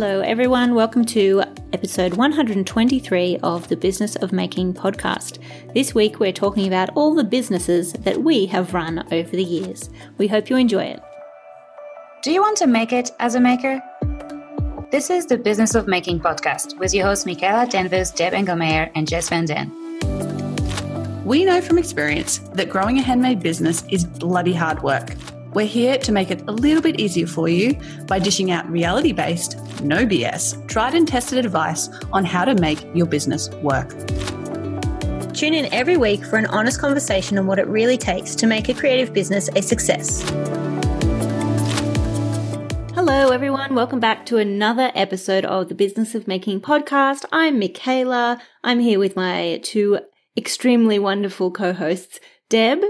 Hello, everyone. Welcome to episode 123 of the Business of Making podcast. This week, we're talking about all the businesses that we have run over the years. We hope you enjoy it. Do you want to make it as a maker? This is the Business of Making podcast with your hosts Michaela Danvers, Deb Engelmeyer, and Jess Van Den. We know from experience that growing a handmade business is bloody hard work. We're here to make it a little bit easier for you by dishing out reality based, no BS, tried and tested advice on how to make your business work. Tune in every week for an honest conversation on what it really takes to make a creative business a success. Hello, everyone. Welcome back to another episode of the Business of Making podcast. I'm Michaela. I'm here with my two extremely wonderful co hosts, Deb.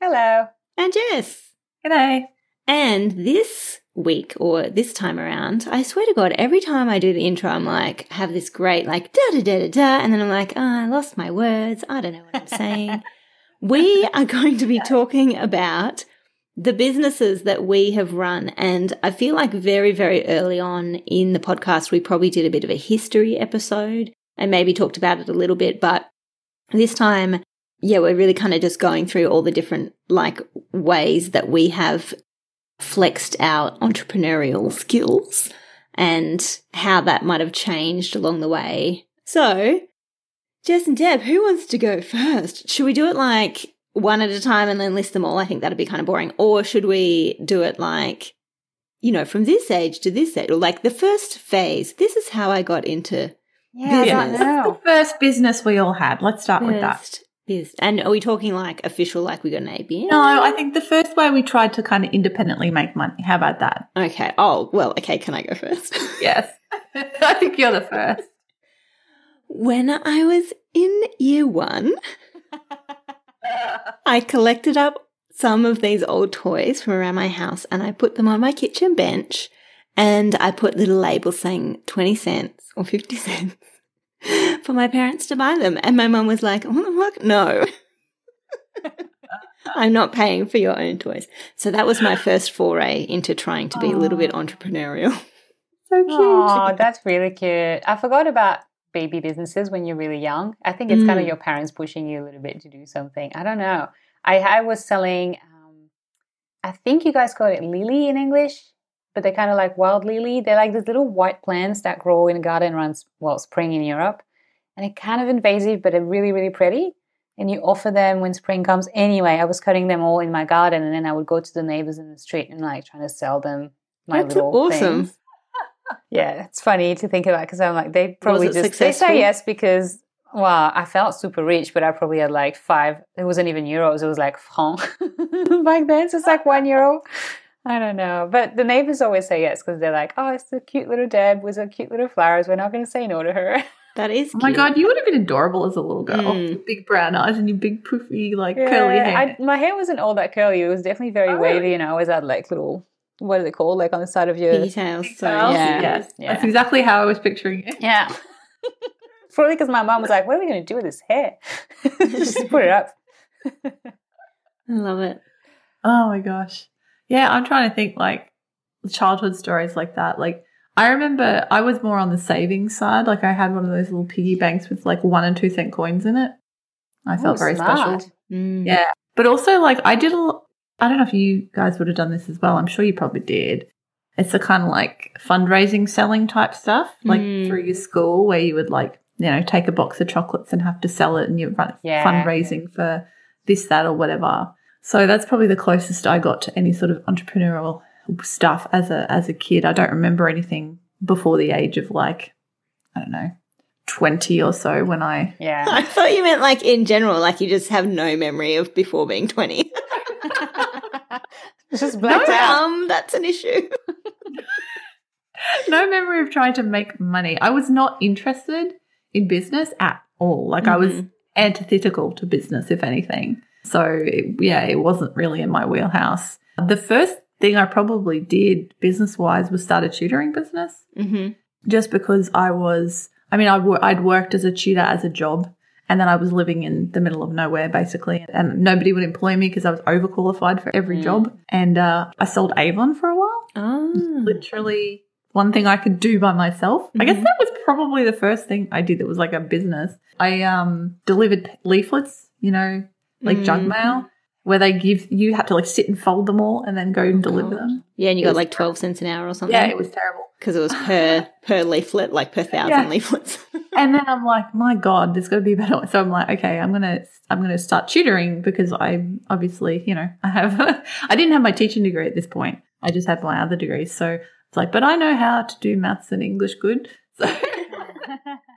Hello. And Jess. G'day. And this week or this time around, I swear to God, every time I do the intro, I'm like, have this great, like, da da da da da. And then I'm like, oh, I lost my words. I don't know what I'm saying. we are going to be talking about the businesses that we have run. And I feel like very, very early on in the podcast, we probably did a bit of a history episode and maybe talked about it a little bit. But this time, yeah, we're really kind of just going through all the different like ways that we have flexed our entrepreneurial skills and how that might have changed along the way. So, Jess and Deb, who wants to go first? Should we do it like one at a time and then list them all? I think that'd be kind of boring. Or should we do it like, you know, from this age to this age, or like the first phase? This is how I got into Yeah, business. I don't know. The first business we all had. Let's start with that. Biz- And are we talking like official, like we got an ABN? No, I think the first way we tried to kind of independently make money. How about that? Okay. Oh, well, okay. Can I go first? Yes. I think you're the first. when I was in year one, I collected up some of these old toys from around my house and I put them on my kitchen bench and I put little labels saying 20 cents or 50 cents for my parents to buy them. And my mum was like, what the fuck? No. I'm not paying for your own toys. So that was my first foray into trying to be a little bit entrepreneurial. So cute. Oh, that's really cute. I forgot about baby businesses when you're really young. I think it's kind of Mm. your parents pushing you a little bit to do something. I don't know. I, I was selling, um, I think you guys call it lily in English, but they're kind of like wild lily. They're like these little white plants that grow in a garden around, well, spring in Europe. And they're kind of invasive, but they're really, really pretty. And you offer them when spring comes. Anyway, I was cutting them all in my garden, and then I would go to the neighbors in the street and like trying to sell them my That's little awesome. things. Yeah, it's funny to think about because I'm like they probably just successful? they say yes because well I felt super rich, but I probably had like five. It wasn't even euros; it was like franc back then. So it's like one euro. I don't know, but the neighbors always say yes because they're like, "Oh, it's the cute little Deb with her cute little flowers. We're not going to say no to her." That is Oh my god, you would have been adorable as a little girl. Mm. Big brown eyes and your big poofy, like Yeah, curly hair. I, my hair wasn't all that curly. It was definitely very Oh, wavy, really? and I always had like little what are they called, like on the side of your Details. So, Girls, yeah. yes. Yeah. That's exactly how I was picturing it. Yeah. Probably because my mom was like, "What are we going to do with this hair? Just put it up." I love it. Oh my gosh. Yeah, I'm trying to think like childhood stories like that. Like I remember I was more on the savings side. Like I had one of those little piggy banks with like one and two cent coins in it. I felt very smart. special. Mm. Yeah. But also like I did a I don't know if you guys would have done this as well. I'm sure you probably did. It's the kind of like fundraising selling type stuff, like Mm. through your school where you would like, you know, take a box of chocolates and have to sell it and you're Yeah. fundraising for this, that, or whatever. So that's probably the closest I got to any sort of entrepreneurial stuff as a as a kid. I don't remember anything before the age of like, I don't know, twenty or so when I Yeah. I thought you meant like in general, like you just have no memory of before being 20. Just blacked out. um, that's an issue. no memory of trying to make money. I was not interested in business at all. Like I was Mhm. antithetical to business, if anything. So yeah, it wasn't really in my wheelhouse. The first thing I probably did business wise was start a tutoring business, Mm-hmm. just because I was. I mean, I I'd worked as a tutor as a job, and then I was living in the middle of nowhere basically, and nobody would employ me because I was overqualified for every Mm. job. And uh, I sold Avon for a while Oh. literally one thing I could do by myself. I guess that was probably the first thing I did that was like a business. I um delivered leaflets, you know, like junk Mm. mail, where they give you had to like sit and fold them all and then go and deliver God. them. Yeah, and you It got like 12 cents an hour or something. Yeah, it was terrible. Because it was per per leaflet, like per thousand Yeah. leaflets. And then I'm like, my God, there's got to be a better way. So I'm like, okay, I'm gonna I'm gonna start tutoring because I obviously, you know, I have I didn't have my teaching degree at this point. I just had my other degrees. So it's like, but I know how to do maths and English good. So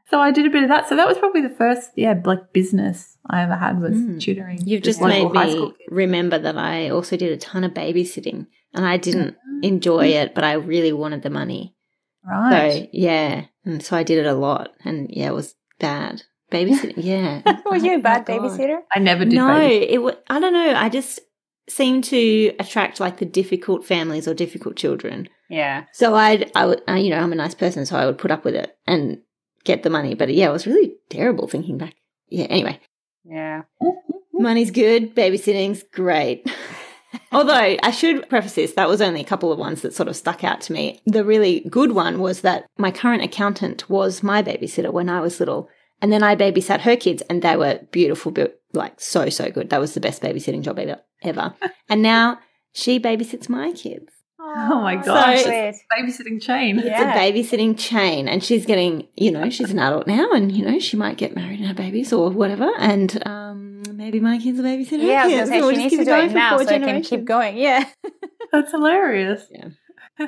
so I did a bit of that. So that was probably the first, yeah, like business I ever had was Mm. tutoring. You've just made me remember that I also did a ton of babysitting and I didn't enjoy it, but I really wanted the money. Right. So, yeah. And so I did it a lot. And yeah, it was bad. Babysitting, yeah. Were you a Oh bad God. babysitter? I never did No, babysitting. it was, I don't know. I just seemed to attract like the difficult families or difficult children. Yeah. So I'd, I would, I, you know, I'm a nice person, so I would put up with it and get the money. But yeah, it was really terrible thinking back. Yeah, anyway, Yeah. money's good, babysitting's great. Although I should preface this, that was only a couple of ones that sort of stuck out to me. The really good one was that my current accountant was my babysitter when I was little. And then I babysat her kids and they were beautiful, like so, so good. That was the best babysitting job ever. ever. and now she babysits my kids. Oh my gosh. So- it's a babysitting chain. Yeah. It's a babysitting chain, and she's getting, you know, she's an adult now, and you know, she might get married and have babies or whatever, and um, maybe my kids are babysitting Yeah, I her was kids. gonna say We'll she just needs keep to do going it now so it can keep going. Yeah. That's hilarious. Yeah.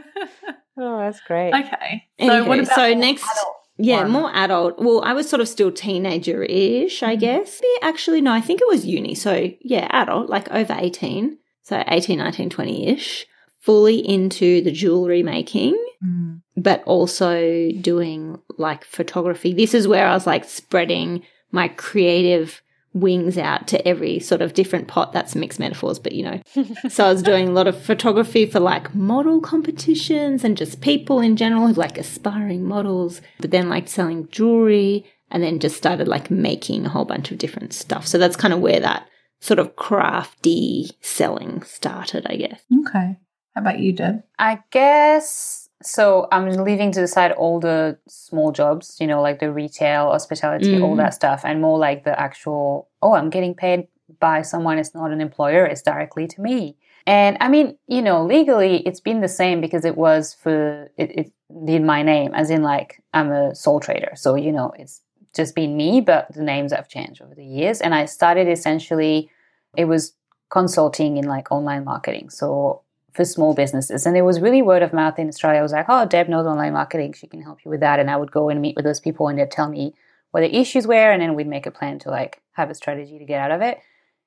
Oh, that's great. Okay. So Anywho, what about so next- adult Yeah, one? more adult. Well, I was sort of still teenager ish, I Mhm. guess. Yeah, actually, no, I think it was uni. So, yeah, adult, like over 18. So 18, 19, 20 ish. Fully into the jewelry making, Mm. but also doing like photography. This is where I was like spreading my creative wings out to every sort of different pot. That's mixed metaphors, but you know. so I was doing a lot of photography for like model competitions and just people in general, like aspiring models, but then like selling jewelry and then just started like making a whole bunch of different stuff. So that's kind of where that sort of crafty selling started, I guess. Okay. How about you, Deb? I guess so. I'm leaving to the side all the small jobs, you know, like the retail, hospitality, all Mm. that stuff, and more like the actual. Oh, I'm getting paid by someone. It's not an employer. It's directly to me. And I mean, you know, legally, it's been the same because it was for it, it did my name, as in like I'm a sole trader. So you know, it's just been me, but the names have changed over the years. And I started essentially, it was consulting in like online marketing. So for small businesses. And it was really word of mouth in Australia. I was like, oh, Deb knows online marketing. She can help you with that. And I would go and meet with those people and they'd tell me what the issues were. And then we'd make a plan to like have a strategy to get out of it.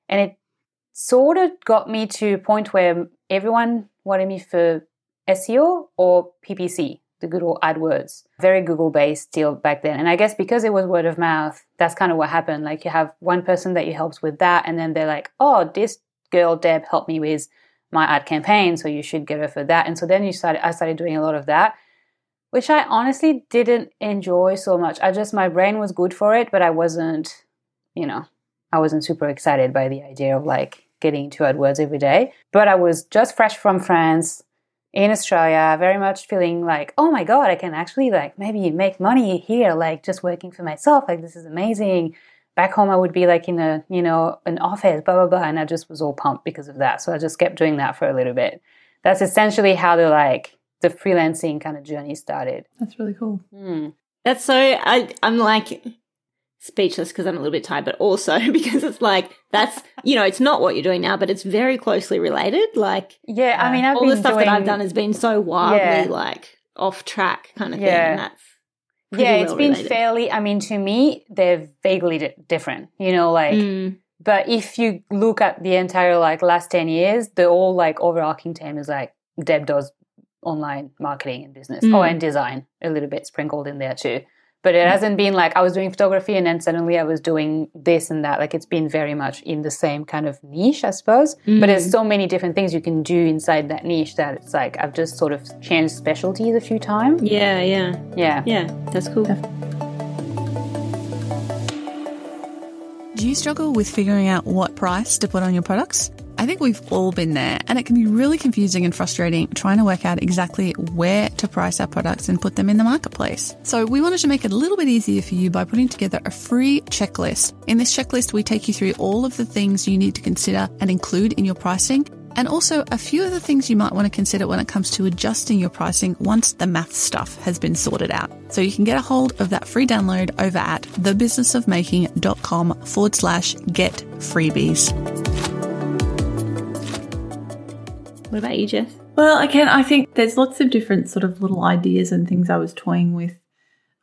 And it sort of got me to a point where everyone wanted me for SEO or PPC, the good old AdWords. Very Google based still back then. And I guess because it was word of mouth, that's kind of what happened. Like you have one person that you helps with that. And then they're like, oh, this girl, Deb, helped me with my ad campaign, so you should get her for that. And so then you started I started doing a lot of that, which I honestly didn't enjoy so much. I just my brain was good for it, but I wasn't, you know, I wasn't super excited by the idea of like getting into AdWords every day. But I was just fresh from France in Australia, very much feeling like, oh my God, I can actually like maybe make money here, like just working for myself. Like this is amazing back home I would be like in a you know an office blah blah blah and I just was all pumped because of that so I just kept doing that for a little bit that's essentially how the like the freelancing kind of journey started That's really cool. Hmm. That's so I I'm like speechless because I'm a little bit tired, but also because it's like that's you know it's not what you're doing now, but it's very closely related. Like yeah I mean I've all been the stuff doing, that I've done has been so wildly Yeah. like off track kind of thing. Yeah. And that's pretty yeah it's well been related. fairly I mean to me they're vaguely di- different you know like Mm, But if you look at the entire like last 10 years, the all like overarching theme is like Deb does online marketing and business. Mm. Oh, and design a little bit sprinkled in there too. But it hasn't been like I was doing photography and then suddenly I was doing this and that. Like it's been very much in the same kind of niche, I suppose. But there's Mm. so many different things you can do inside that niche that it's like I've just sort of changed specialties a few times. yeah, yeah, Yeah. yeah. That's cool. Do you struggle with figuring out what price to put on your products? I think we've all been there, and it can be really confusing and frustrating trying to work out exactly where to price our products and put them in the marketplace. So, we wanted to make it a little bit easier for you by putting together a free checklist. In this checklist, we take you through all of the things you need to consider and include in your pricing and also a few of the things you might want to consider when it comes to adjusting your pricing once the math stuff has been sorted out. So you can get a hold of that free download over at thebusinessofmaking.com forward slash get freebies. What about you, Jess? Well, again, I think there's lots of different sort of little ideas and things I was toying with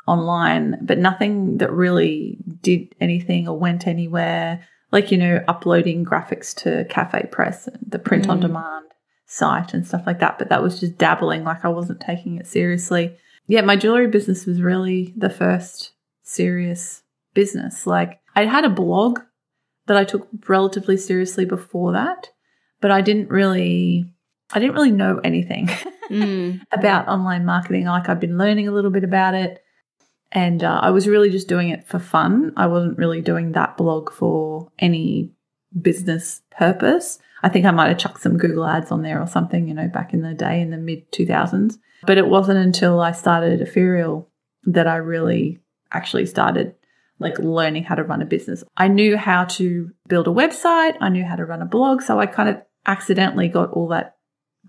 online, but nothing that really did anything or went anywhere. Like you know uploading graphics to CafePress the print on mm. demand site and stuff like that but that was just dabbling like i wasn't taking it seriously. Yeah my jewelry business was really the first serious business. Like i had a blog that i took relatively seriously before that but i didn't really i didn't really know anything Mm. about online marketing like i've been learning a little bit about it and uh, I was really just doing it for fun. I wasn't really doing that blog for any business purpose. I think I might have chucked some Google ads on there or something, you know, back in the day in the mid 2000s. But it wasn't until I started Ethereal that I really actually started like learning how to run a business. I knew how to build a website, I knew how to run a blog. So I kind of accidentally got all that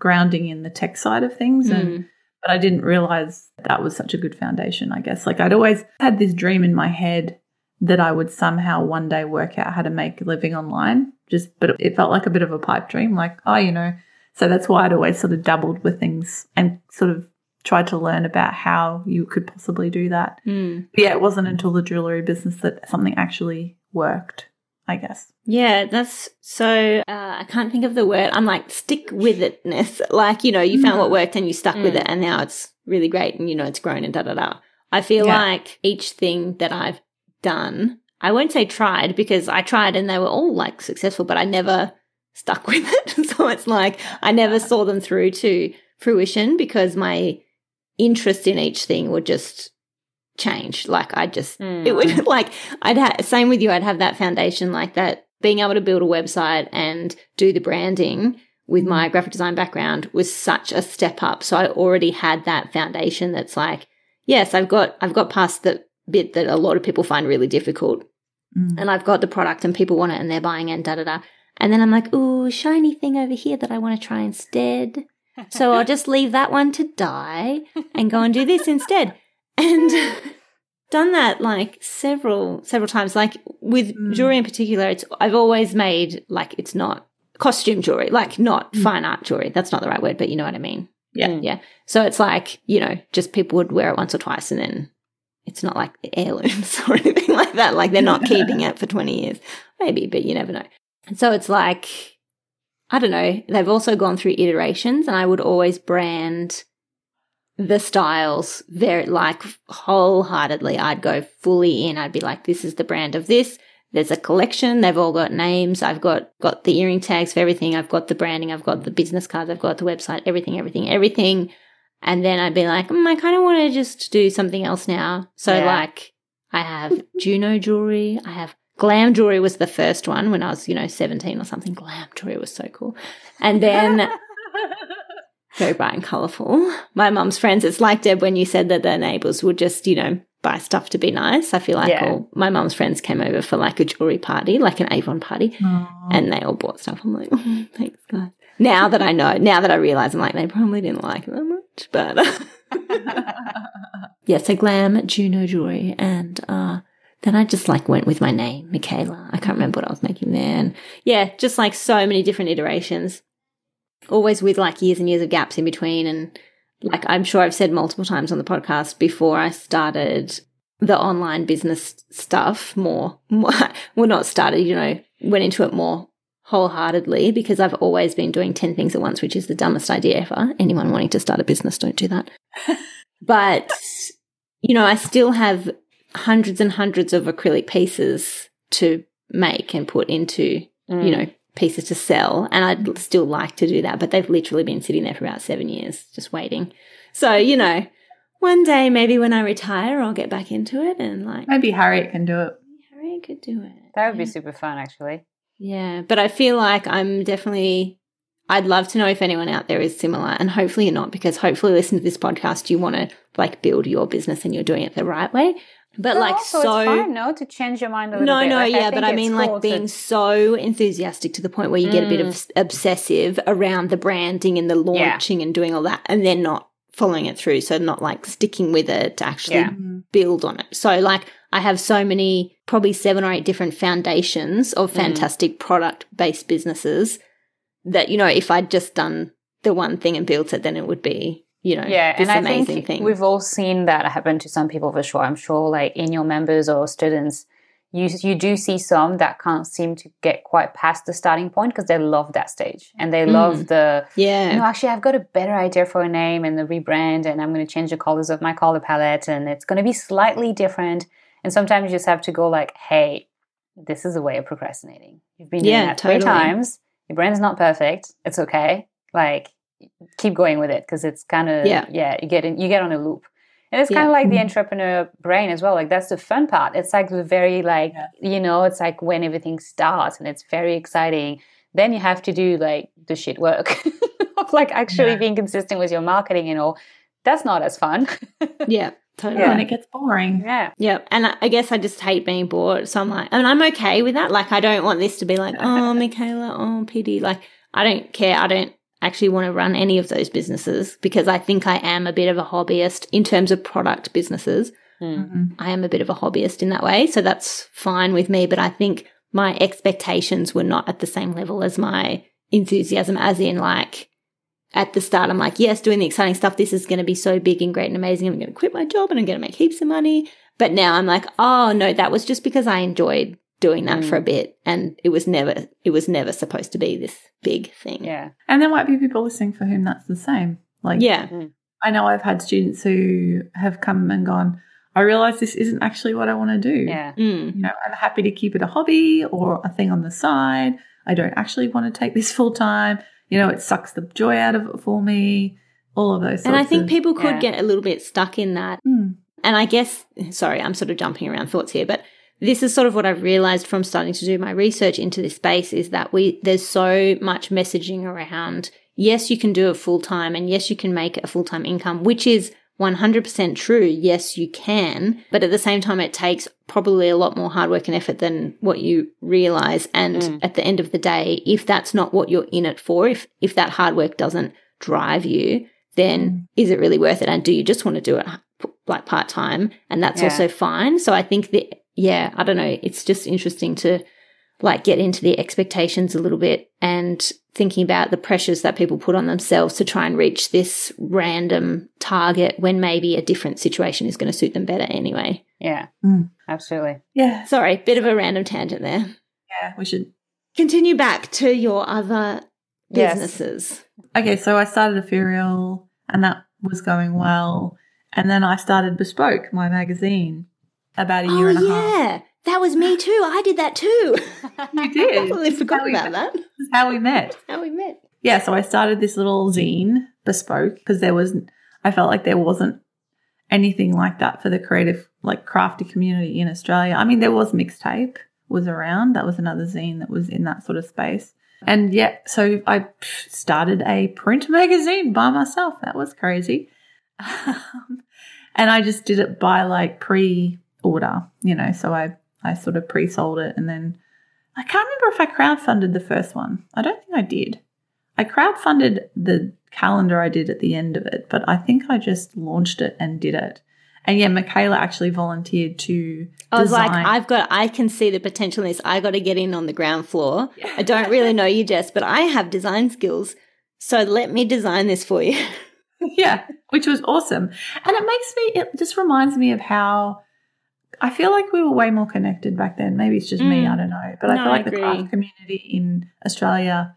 grounding in the tech side of things. And Mm. but I didn't realize that was such a good foundation, I guess. Like I'd always had this dream in my head that I would somehow one day work out how to make a living online. Just but it felt like a bit of a pipe dream, like, oh, you know. So that's why I'd always sort of dabbled with things and sort of tried to learn about how you could possibly do that. Mm. But yeah, it wasn't until the jewelry business that something actually worked, I guess. Yeah, that's so. Uh, I can't think of the word. I'm like stick with itness. Like you know, you found what worked and you stuck with it, and now it's really great, and you know, it's grown and da da da. I feel Yeah. like each thing that I've done, I won't say tried because I tried and they were all like successful, but I never stuck with it. so it's like I never saw them through to fruition because my interest in each thing would just change. Like I just it would like I'd have same with you. I'd have that foundation like that. Being able to build a website and do the branding with my graphic design background was such a step up. So I already had that foundation. That's like, yes, I've got I've got past the bit that a lot of people find really difficult, Mm. and I've got the product and people want it and they're buying it and da da da. And then I'm like, ooh, shiny thing over here that I want to try instead. So I'll just leave that one to die and go and do this instead. And done that like several several times. Like with Mm. jewelry in particular, it's I've always made like it's not costume jewelry, like not Mm. fine art jewelry. That's not the right word, but you know what I mean. Yeah. Mm. Yeah. So it's like, you know, just people would wear it once or twice and then it's not like heirlooms or anything like that. Like they're not keeping it for 20 years. Maybe, but you never know. And so it's like, I don't know. They've also gone through iterations and I would always brand the styles very like wholeheartedly. I'd go fully in. I'd be like, this is the brand of this. There's a collection. They've all got names. I've got got the earring tags for everything. I've got the branding. I've got the business cards. I've got the website. Everything, everything, everything. And then I'd be like, mm, I kind of want to just do something else now. So Yeah. like, I have Juno jewelry. I have glam jewelry was the first one when I was, you know, 17 or something. Glam jewelry was so cool. And then very bright and colourful. My mum's friends, it's like Deb when you said that their neighbours would just, you know, buy stuff to be nice. I feel like Yeah. all my mum's friends came over for like a jewelry party, like an Avon party, Aw. and they all bought stuff. I'm like, "Oh, thanks, guys. Now that I know, now that I realise, I'm like, they probably didn't like it that much, but yeah, so glam Juno jewelry, and uh, then I just like went with my name, Michaela. I can't remember what I was making there, and yeah, just like so many different iterations, always with like years and years of gaps in between, and like I'm sure I've said multiple times on the podcast before I started the online business stuff more, more well not started, you know, went into it more wholeheartedly because I've always been doing 10 things at once, which is the dumbest idea ever. Anyone wanting to start a business, don't do that. but, you know, I still have hundreds and hundreds of acrylic pieces to make and put into, Mm. you know, pieces to sell. And I'd still like to do that, but they've literally been sitting there for about seven years, just waiting. So, you know, one day maybe when I retire, I'll get back into it and like, Maybe Harriet can do it. Harriet could do it. That would be super fun, actually. Yeah, but I feel like I'm definitely. I'd love to know if anyone out there is similar, and hopefully you're not, because hopefully, listen to this podcast, you want to like build your business and you're doing it the right way. But But like also so, it's fine, no, to change your mind a little no, bit. no, Like, yeah, but I mean, cool like to- being so enthusiastic to the point where you get a bit Mm. of obsessive around the branding and the launching and doing all that, and then not following it through. So not like sticking with it to actually Yeah. build on it. So like I have so many, probably seven or eight different foundations of Mm. fantastic product based businesses that, you know, if I'd just done the one thing and built it, then it would be, you know, yeah, and I think thing. we've all seen that happen to some people for sure. I'm sure, like in your members or students, you you do see some that can't seem to get quite past the starting point because they love that stage and they Mm. love the yeah. no, actually, I've got a better idea for a name and the rebrand, and I'm going to change the colors of my color palette, and it's going to be slightly different. And sometimes you just have to go like, "Hey, this is a way of procrastinating. You've been doing Yeah, that three totally. times. Your brand's not perfect. It's okay. Like, keep going with it because it's kind of Yeah. yeah. You get in, you get on a loop." And it's Yeah. kind of like the mm-hmm. entrepreneur brain as well. Like that's the fun part. It's like the very like you know, it's like when everything starts and it's very exciting. Then you have to do like the shit work of like actually Yeah. being consistent with your marketing and all. That's not as fun. yeah. Totally. Yeah. When it gets boring. yeah. Yeah, and I I guess I just hate being bored. So I'm like, and I'm okay with that. Like, I don't want this to be like, oh, Michaela, oh, pity. Like, I don't care. I don't actually want to run any of those businesses because I think I am a bit of a hobbyist in terms of product businesses. Mhm. I am a bit of a hobbyist in that way. So that's fine with me. But I think my expectations were not at the same level as my enthusiasm, as in, like, at the start, I'm like, yes, doing the exciting stuff. This is going to be so big and great and amazing. I'm going to quit my job and I'm going to make heaps of money. But now I'm like, oh no, that was just because I enjoyed doing that Mm. for a bit, and it was never, it was never supposed to be this big thing. Yeah. And there might be people listening for whom that's the same. Like, yeah, I know I've had students who have come and gone, I realize this isn't actually what I want to do. Yeah. Mm. You know, I'm happy to keep it a hobby or a thing on the side. I don't actually want to take this full time. You know, it sucks the joy out of it for me. All of those. Things. And I think of- people could yeah. get a little bit stuck in that Mm. And I guess, sorry, I'm sort of jumping around thoughts here, but this is sort of what I've realized from starting to do my research into this space is that we, there's so much messaging around, yes, you can do it full time and yes, you can make a full time income, which is 100% true. Yes, you can. But at the same time, it takes probably a lot more hard work and effort than what you realize. And Mm. at the end of the day, if that's not what you're in it for, if, if that hard work doesn't drive you, then is it really worth it? And do you just want to do it like part time? And that's Yeah. also fine. So I think that, yeah, I don't know. It's just interesting to like get into the expectations a little bit and thinking about the pressures that people put on themselves to try and reach this random target when maybe a different situation is going to suit them better anyway. Yeah. Mm. Absolutely. Yeah. Sorry, bit of a random tangent there. Yeah. We should. Continue back to your other Yes. businesses. Okay. So I started Ethereal and that was going well. And then I started Bespoke, my magazine, about a year Oh, and a half. yeah. That was me too. I did that too. You did. I completely forgot about met. that. How we met. How we met. yeah, so I started this little zine, bespoke, because there was, I felt like there wasn't anything like that for the creative, like crafty community in Australia. I mean, there was mixtape was around. That was another zine that was in that sort of space. And yeah, so I started a print magazine by myself. That was crazy. Um, and I just did it by like pre-order, you know, so I, I sort of pre-sold it and then I can't remember if I crowdfunded the first one. I don't think I did. I crowdfunded the calendar I did at the end of it, but I think I just launched it and did it. And yeah, Michaela actually volunteered to I was like, design- I've got, I can see the potential in this. I got to get in on the ground floor. I don't really know you, Jess, but I have design skills. So let me design this for you. yeah, which was awesome. And it makes me, it just reminds me of how I feel like we were way more connected back then. Maybe it's just me, Mm. I don't know. But I No, feel I like the craft community in Australia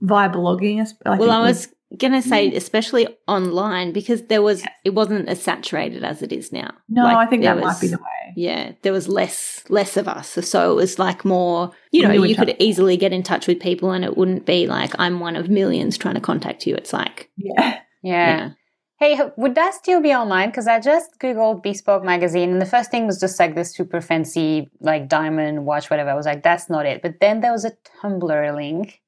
via blogging. I well, think I was going to say, especially online, because there was, it wasn't as saturated as it is now. No, Like, I think that was- might be the way. Yeah, there was less less of us, so it was like more. You know, you could easily get in touch with people, and it wouldn't be like I'm one of millions trying to contact you. It's like, Yeah. Yeah. yeah, Hey, would that still be online? Because I just googled bespoke magazine, and the first thing was just like this super fancy, like diamond watch, whatever. I was like, that's not it. But then there was a Tumblr link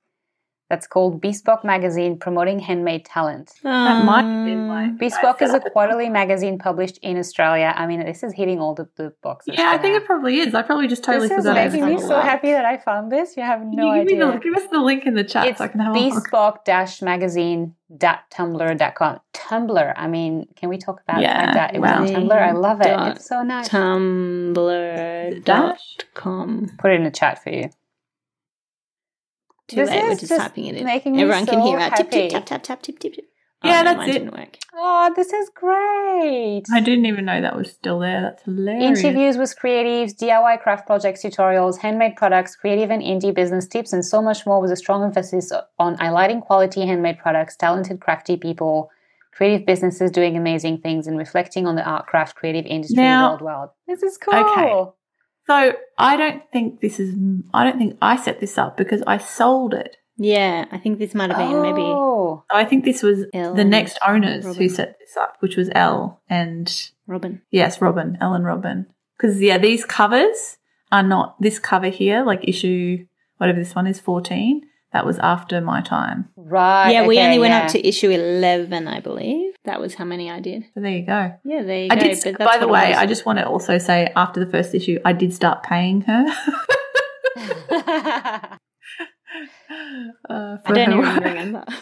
that's called Bespoke Magazine promoting handmade talent. That might have been my Bespoke is a at the time. quarterly magazine published in Australia. I mean, this is hitting all the, the boxes. Yeah, I think it probably is. I probably just totally this is forgot. making me Have a so look. happy that I found this. You have no you give, me idea. the, give us the link in the chat it's so I can have a look. bespoke-magazine.tumblr.com. Tumblr. I mean, can we talk about it Yeah, like that? It was on wow. Tumblr. I love it. It's so nice. Tumblr.com. Put it in the chat for you. Too This late, we're is just, just typing it in. making me Everyone can so hear our tip, tip, happy. tap, tap, tap, tip, tip, tip. Oh, Yeah, no, that's mine it. didn't work. Oh, this is great. I didn't even know that was still there. That's hilarious. Interviews with creatives, DIY craft projects, tutorials, handmade products, creative and indie business tips, and so much more with a strong emphasis on highlighting quality handmade products, talented crafty people, creative businesses doing amazing things, and reflecting on the art craft creative industry Now- worldwide. This is cool. Okay. So I don't think this is. I don't think I set this up because I sold it. Yeah, I think this might have been maybe. Oh, I think this was Elle the next and owners who set this up, which was Elle and Robin. yes, Robin, Elle and Robin. Because yeah, these covers are not this cover here, like issue whatever this one is, fourteen. That was after my time. right. yeah, we okay, only went yeah. up to issue 11, I believe. That was how many I did. So there you go. Yeah, there you I go. did. By the way, was. I just want to also say after the first issue, I did start paying her. uh, I don't even remember.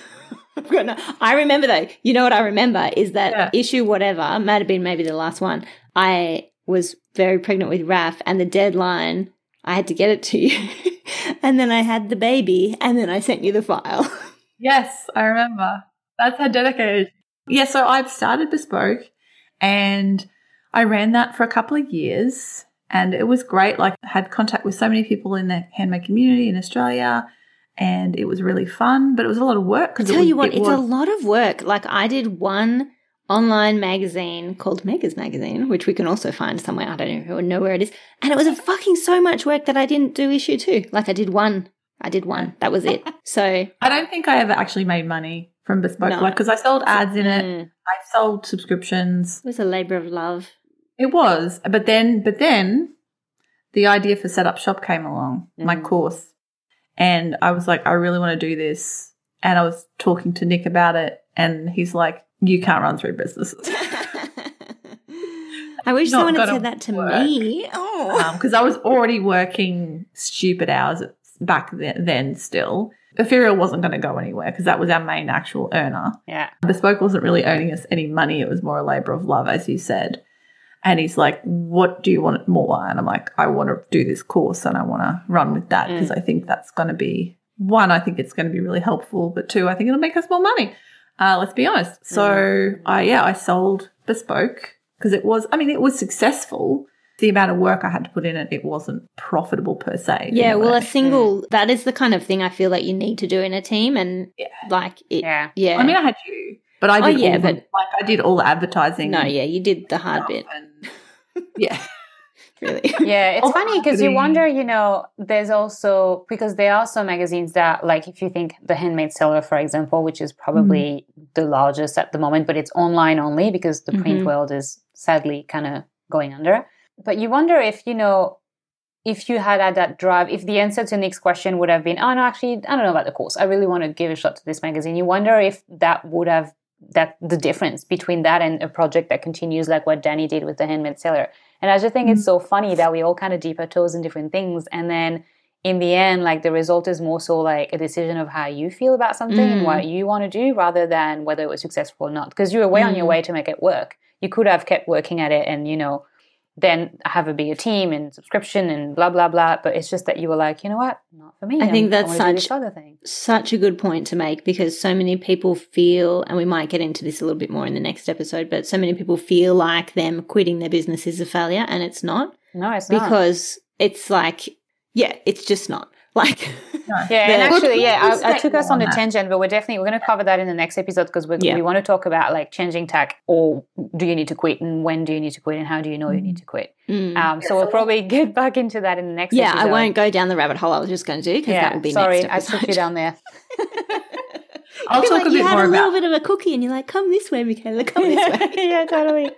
No- I remember though. You know what I remember is that Yeah. issue whatever might have been maybe the last one. I was very pregnant with Raf, and the deadline I had to get it to you, and then I had the baby, and then I sent you the file. Yes, I remember. That's how dedicated. Yeah, so I've started Bespoke and I ran that for a couple of years and it was great. Like I had contact with so many people in the handmade community in Australia and it was really fun, but it was a lot of work I tell you what, it's a lot of work. Like I did one online magazine called Megas Magazine, which we can also find somewhere. I don't even know where it is. And it was a fucking so much work that I didn't do issue two. Like I did one. I did one. That was it. So I don't think I ever actually made money from Bespoke, No. like because I sold ads in it, mm, I sold subscriptions. it was a labor of love. It was, but then, but then, the idea for Setup Shop came along, my Mm. course, and I was like, I really want to do this, and I was talking to Nick about it, and he's like, you can't run three businesses, I wish someone had said that to work. me. Oh. because I was already working stupid hours back then. Then still, Ethereal wasn't going to go anywhere because that was our main actual earner. Yeah. Bespoke wasn't really earning us any money. It was more a labor of love, as you said. And he's like, What do you want more? And I'm like, I want to do this course and I want to run with that because I think that's going to be one, I think it's going to be really helpful. But two, I think it'll make us more money. Uh, let's be honest. So, I, yeah, I sold Bespoke because it was, I mean, it was successful. The amount of work I had to put in it, it wasn't profitable per se. Yeah, You well, a I a mean? single, that is the kind of thing I feel like you need to do in a team. And Yeah. like, it, Yeah. yeah. I mean, I had you, but I Oh, did yeah, all the, but- like I did all the advertising. no, yeah, you did the hard bit, and- yeah. really. Yeah, it's Of funny because you wonder, you know, there's also because there are some magazines that, like, if you think the Handmade Seller, for example, which is probably the largest at the moment, but it's online only because the print Mhm. world is sadly kind of going under. But you wonder if, you know, if you had had that drive, if the answer to Nick's question would have been, oh no, actually, I don't know about the course. I really want to give a shot to this magazine. You wonder if that would have that the difference between that and a project that continues like what Danny did with the Handmade Seller. And I just think it's so funny that we all kind of dip our toes in different things. And then in the end, like the result is more so like a decision of how you feel about something and Mm. what you want to do rather than whether it was successful or not. Because you were way on your Mm. way to make it work. You could have kept working at it and, you know, then have a bigger team and subscription and blah, blah, blah. But it's just that you were like, you know what? Not for me. I think I'm- that's this such- other thing. Such a good point to make because so many people feel, and we might get into this a little bit more in the next episode, but so many people feel like them quitting their business is a failure, and it's not No, it's not. because it's like, yeah, it's just not. Like, Yeah, and actually, yeah, I, I took us on on a that. tangent, but we're definitely we're going to cover that in the next episode because we Yeah. we want to talk about like changing tack or do you need to quit and when do you need to quit and how do you know you need to quit. Mm. Um, so we'll probably get back into that in the next. Episode. Yeah, I won't go down the rabbit hole I was just going to do because Yeah, that will be sorry, next I took you down there. I'll You're talk like, a bit more about. you had a little about bit of a cookie, and you're like, "Come this way, Michaela. Come this way." yeah, totally.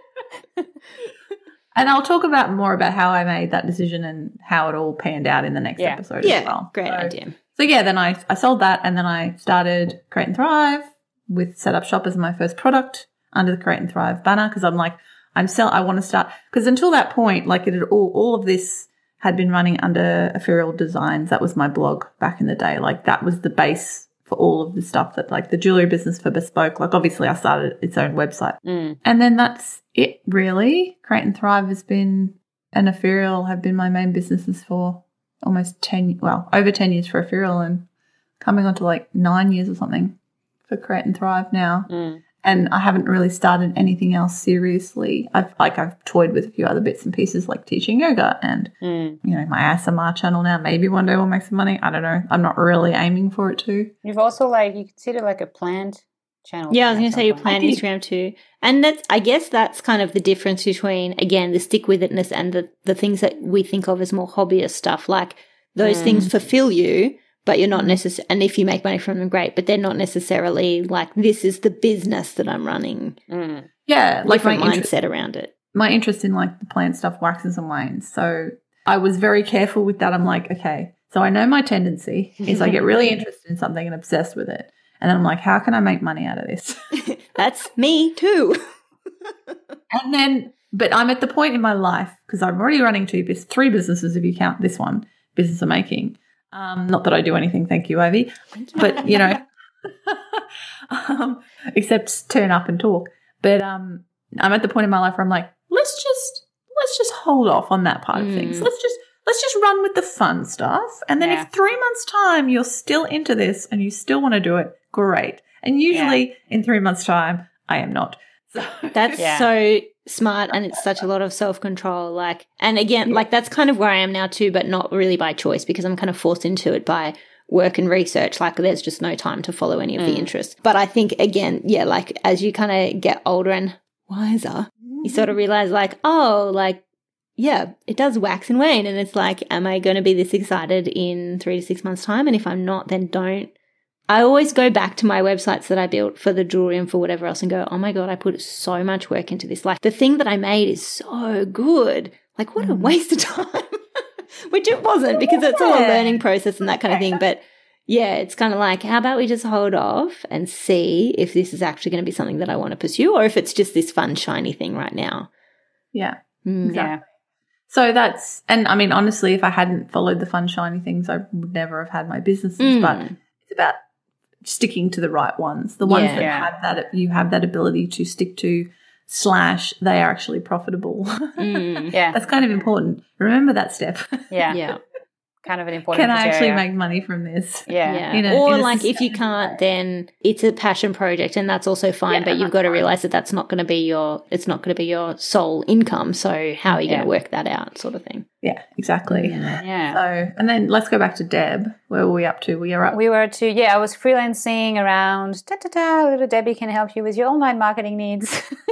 And I'll talk about more about how I made that decision and how it all panned out in the next Yeah. episode Yeah, as well. great So- idea. So yeah, then I, I sold that and then I started Create and Thrive with Set Up Shop as my first product under the Create and Thrive banner because I'm like, I'm sell I want to start because until that point, like it had all all of this had been running under Ethereal Designs. That was my blog back in the day. Like that was the base for all of the stuff that like the jewelry business for bespoke. Like obviously I started its own website. Mm. And then that's it, really. Create and Thrive has been, and Ethereal have been my main businesses for almost 10, well, over 10 years for Ethereal and coming on to like nine years or something for Create and Thrive now. Mm. And I haven't really started anything else seriously. I've like, I've toyed with a few other bits and pieces like teaching yoga and, Mm. you know, my ASMR channel now. Maybe one day we'll make some money. I don't know. I'm not really aiming for it to. You've also like you consider like a planned channel. Yeah, I was going to say you plan Instagram too, and that's I guess that's kind of the difference between again the stick with itness and the the things that we think of as more hobbyist stuff. Like those Mm. things fulfill you, but you're not necessarily. And if you make money from them, great. But they're not necessarily like this is the business that I'm running. Mm. Yeah. Like my Different interest, mindset around it. my interest in like the plant stuff waxes and wanes. So I was very careful with that. I'm like, okay, so I know my tendency is I get really interested in something and obsessed with it. And then I'm like, how can I make money out of this? That's me too. and then, but I'm at the point in my life because I'm already running two, bus- three businesses if you count this one, business I'm making. Um, not that I do anything, thank you, Ivy. But you know, um, except turn up and talk. But um, I'm at the point in my life where I'm like, let's just let's just hold off on that part of things. Mm. Let's just let's just run with the fun stuff. And then Yeah. if three months time you're still into this and you still want to do it, great. And usually in three months time, I am not. So That's Yeah. so smart and it's such a lot of self control. Like, and again, like that's kind of where I am now too, but not really by choice because I'm kind of forced into it by work and research. Like, there's just no time to follow any of the Mm. interests. But I think, again, yeah, like as you kind of get older and wiser, you sort of realize, like, oh, like, yeah, it does wax and wane. And it's like, am I going to be this excited in three to six months' time? And if I'm not, then don't. I always go back to my websites that I built for the jewelry and for whatever else and go, oh my God, I put so much work into this. Like the thing that I made is so good. Like, what a Mm. waste of time. Which it wasn't because it's all a learning process and that kind of thing. But yeah, it's kind of like, how about we just hold off and see if this is actually going to be something that I want to pursue or if it's just this fun, shiny thing right now. yeah. Mm. Yeah. So that's and I mean honestly, if I hadn't followed the fun shiny things, I would never have had my businesses. Mm. But it's about sticking to the right ones, the ones Yeah. that Yeah. have that you have that ability to stick to. Slash, they are actually profitable. Mm. Yeah. That's kind of important. Remember that step. Yeah. Yeah. Kind of an important Can I actually criteria. make money from this? Yeah. Yeah. In a- or like if you can't, then it's a passion project and that's also fine, Yeah, but you've got to realize that that's not going to be your, it's not going to be your sole income. So how are you Yeah. going to work that out sort of thing? Yeah, exactly. Yeah. So, and then let's go back to Deb. Where were we up to? We are up. We were to yeah, I was freelancing around da da da little Debbie can help you with your online marketing needs.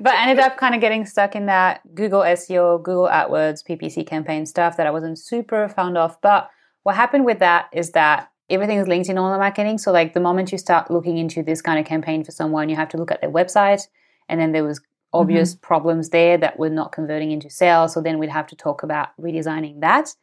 but I ended up kind of getting stuck in that Google SEO, Google AdWords, PPC campaign stuff that I wasn't super fond of. But what happened with that is that everything is linked in online marketing. So like the moment you start looking into this kind of campaign for someone, you have to look at their website. And then there was obvious mm-hmm. problems there that were not converting into sales. So then we'd have to talk about redesigning that.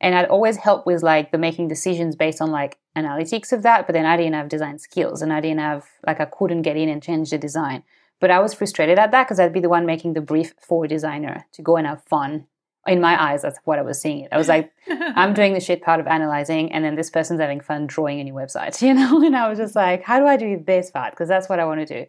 And I'd always help with like the making decisions based on like analytics of that, but then I didn't have design skills and I didn't have like I couldn't get in and change the design. But I was frustrated at that because I'd be the one making the brief for a designer to go and have fun. In my eyes, that's what I was seeing it. I was like, I'm doing the shit part of analyzing, and then this person's having fun drawing a new website, you know? And I was just like, how do I do this part? Because that's what I want to do.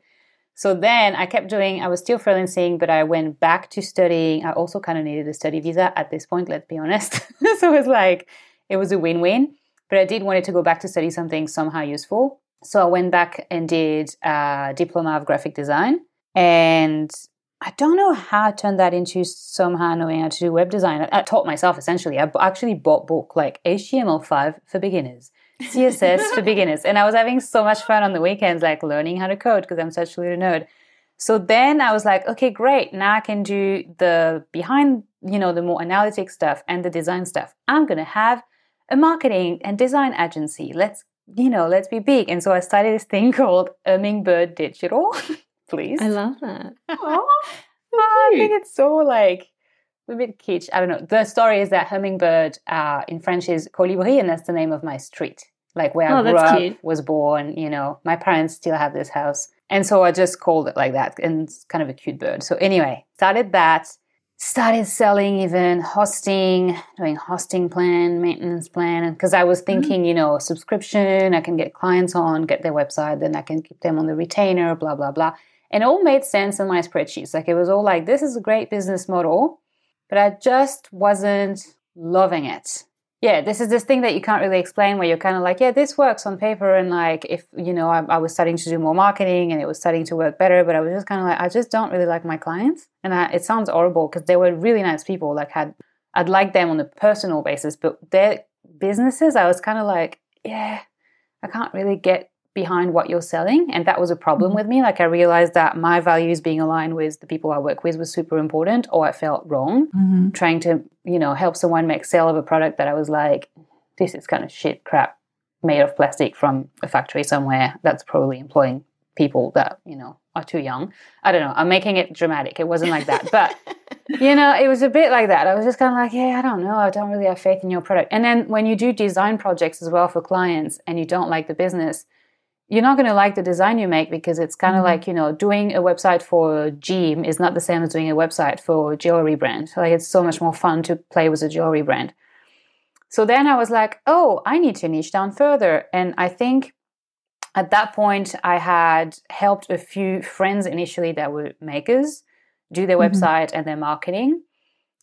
So then I kept doing, I was still freelancing, but I went back to studying. I also kind of needed a study visa at this point, let's be honest. so it was like, it was a win win. But I did wanted to go back to study something somehow useful. So I went back and did a diploma of graphic design. And I don't know how I turned that into somehow knowing how to do web design. I, I taught myself essentially. I actually bought book like HTML5 for beginners, CSS for beginners. And I was having so much fun on the weekends, like learning how to code because I'm such a little nerd. So then I was like, okay, great. Now I can do the behind, you know, the more analytic stuff and the design stuff. I'm going to have a marketing and design agency. Let's you know, let's be big. And so I started this thing called Hummingbird Digital. Please. I love that. oh, I think it's so like a bit kitsch. I don't know. The story is that Hummingbird uh, in French is colibri, and that's the name of my street, like where Oh, I grew up, cute. was born. You know, my parents still have this house, and so I just called it like that, and it's kind of a cute bird. So anyway, started that. Started selling even hosting, doing hosting plan, maintenance plan, and because I was mm-hmm. thinking, you know, subscription, I can get clients on, get their website, then I can keep them on the retainer, blah blah blah. And it all made sense in my spreadsheets. Like it was all like, this is a great business model, but I just wasn't loving it. Yeah, this is this thing that you can't really explain where you're kind of like, yeah, this works on paper. And like, if, you know, I, I was starting to do more marketing and it was starting to work better, but I was just kind of like, I just don't really like my clients. And I, it sounds horrible because they were really nice people. Like, had, I'd like them on a personal basis, but their businesses, I was kind of like, yeah, I can't really get behind what you're selling. And that was a problem with me. Like I realized that my values being aligned with the people I work with was super important, or I felt wrong Mm-hmm. trying to, you know, help someone make sale of a product that I was like, this is kind of shit crap made of plastic from a factory somewhere that's probably employing people that, you know, are too young. I don't know. I'm making it dramatic. It wasn't like that. But you know, it was a bit like that. I was just kind of like, yeah, I don't know. I don't really have faith in your product. And then when you do design projects as well for clients and you don't like the business, you're not going to like the design you make because it's kind of like, you know, doing a website for a gym is not the same as doing a website for a jewelry brand. Like it's so much more fun to play with a jewelry brand. So then I was like, oh, I need to niche down further. And I think at that point, I had helped a few friends initially that were makers do their Mhm. website and their marketing.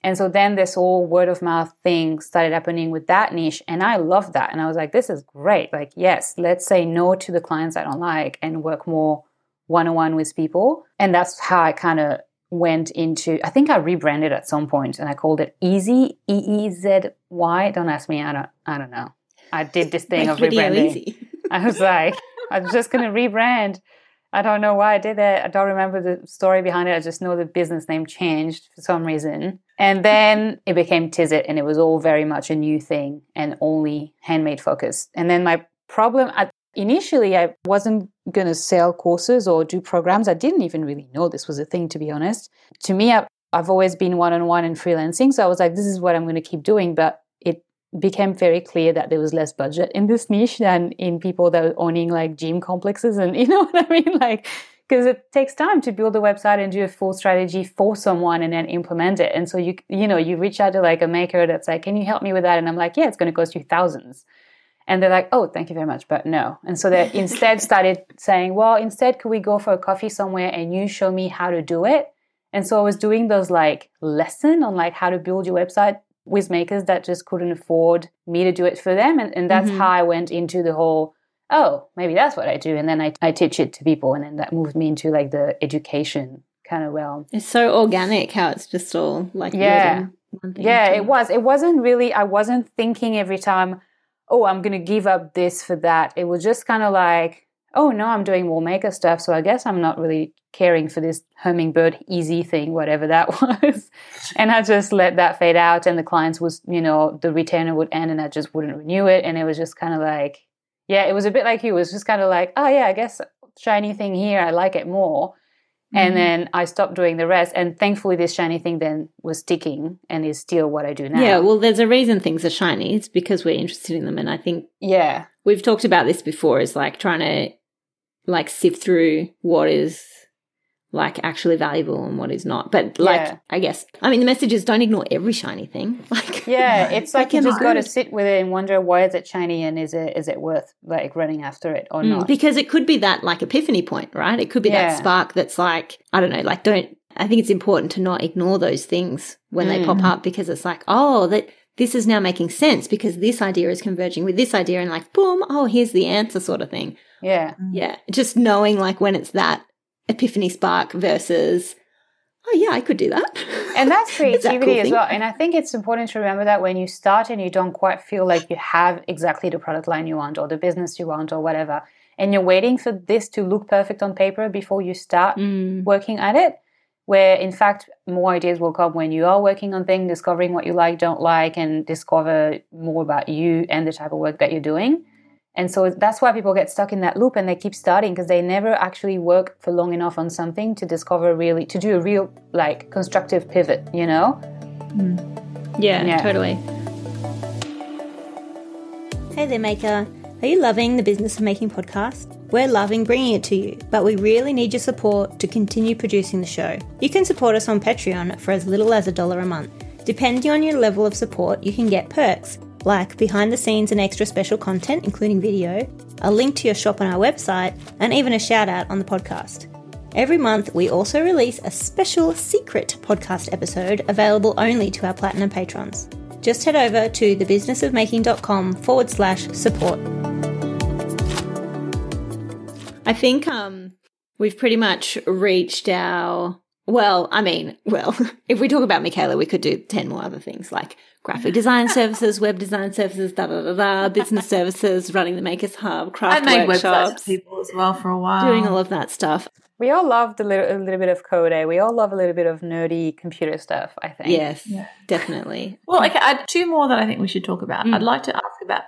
And so then this whole word of mouth thing started happening with that niche. And I loved that. And I was like, this is great. Like, yes, let's say no to the clients I don't like and work more one on one with people. And that's how I kind of went into, I think I rebranded at some point and I called it Easy, E E Z Y. Don't ask me. I don't, I don't know. I did this thing Make of rebranding. easy. I was like, I'm just going to rebrand. I don't know why I did that. I don't remember the story behind it. I just know the business name changed for some reason. And then it became Tizzit, and it was all very much a new thing and only handmade focused. And then my problem, initially, I wasn't going to sell courses or do programs. I didn't even really know this was a thing, to be honest. To me, I, I've always been one on one and freelancing. So I was like, this is what I'm going to keep doing. But became very clear that there was less budget in this niche than in people that were owning like gym complexes and you know what I mean? Like because it takes time to build a website and do a full strategy for someone and then implement it. And so you you know you reach out to like a maker that's like can you help me with that? And I'm like yeah it's going to cost you thousands. And they're like oh thank you very much but no. And so they instead started saying well instead could we go for a coffee somewhere and you show me how to do it? And so I was doing those like lesson on like how to build your website with makers that just couldn't afford me to do it for them. And, and that's Mhm. how I went into the whole, oh, maybe that's what I do. And then I, I teach it to people. And then that moved me into like the education kind of realm. It's so organic how it's just all like Yeah. leading one thing Yeah, it was. It wasn't really, I wasn't thinking every time, oh, I'm going to give up this for that. It was just kind of like, oh, no, I'm doing more maker stuff. So I guess I'm not really caring for this hummingbird easy thing, whatever that was. and I just let that fade out. And the clients was, you know, the retainer would end and I just wouldn't renew it. And it was just kind of like, yeah, it was a bit like you. It was just kind of like, oh, yeah, I guess shiny thing here, I like it more. And mm-hmm. then I stopped doing the rest. And thankfully, this shiny thing then was sticking and is still what I do now. Yeah, well, there's a reason things are shiny. It's because we're interested in them. And I think yeah, we've talked about this before is like trying to like sift through what is like actually valuable and what is not. But like, Yeah. I guess, I mean, the message is don't ignore every shiny thing. Like, yeah. It's like you just got to sit with it and wonder why is it shiny and is it is it worth like running after it or Mm, not? because it could be that like epiphany point, right? It could be Yeah. that spark that's like, I don't know, like don't, I think it's important to not ignore those things when they Mm. pop up because it's like, oh, that this is now making sense because this idea is converging with this idea and like, boom, oh, here's the answer sort of thing. Yeah, Yeah. Just knowing like when it's that epiphany spark versus, oh, yeah, I could do that. and that's It's that creativity cool as well. And I think it's important to remember that when you start and you don't quite feel like you have exactly the product line you want or the business you want or whatever, and you're waiting for this to look perfect on paper before you start Mm. working at it where in fact more ideas will come when you are working on things discovering what you like don't like and discover more about you and the type of work that you're doing And so that's why people get stuck in that loop and they keep starting because they never actually work for long enough on something to discover really, to do a real, like, constructive pivot, you know? Mm. Yeah, Yeah. totally. Hey there, Maker. Are you loving the Business of Making podcast? We're loving bringing it to you, but we really need your support to continue producing the show. You can support us on Patreon for as little as a dollar a month. Depending on your level of support, you can get perks like behind the scenes and extra special content, including video, a link to your shop on our website, and even a shout out on the podcast. Every month, we also release a special secret podcast episode available only to our Platinum patrons. Just head over to thebusinessofmaking.com forward slash support. I think um, we've pretty much reached our. Well, I mean, well, if we talk about Michaela, we could do 10 more other things like graphic design services, web design services, da da da da, business services, running the Makers Hub, I craft made websites workshops, for people as well for a while. doing all of that stuff. We all loved a little, a little bit of code. eh? We all love a little bit of nerdy computer stuff, I think. Yes, Yeah. definitely. Well, okay, I had two more that I think we should talk about. Mm. I'd like to ask about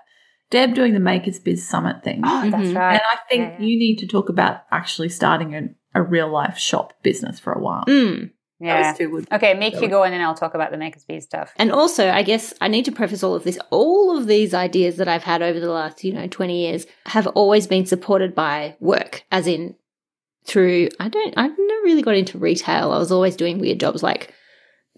Deb doing the Makers Biz Summit thing. Oh, that's Mhm. right. and I think Yeah, yeah. you need to talk about actually starting a, a real life shop business for a while. Mm. yeah. Those two would Okay, make you go in and then I'll talk about the Makers Bee stuff. And also, I guess I need to preface all of this. All of these ideas that I've had over the last, you know, 20 years have always been supported by work, as in through, I don't, I've never really got into retail. I was always doing weird jobs like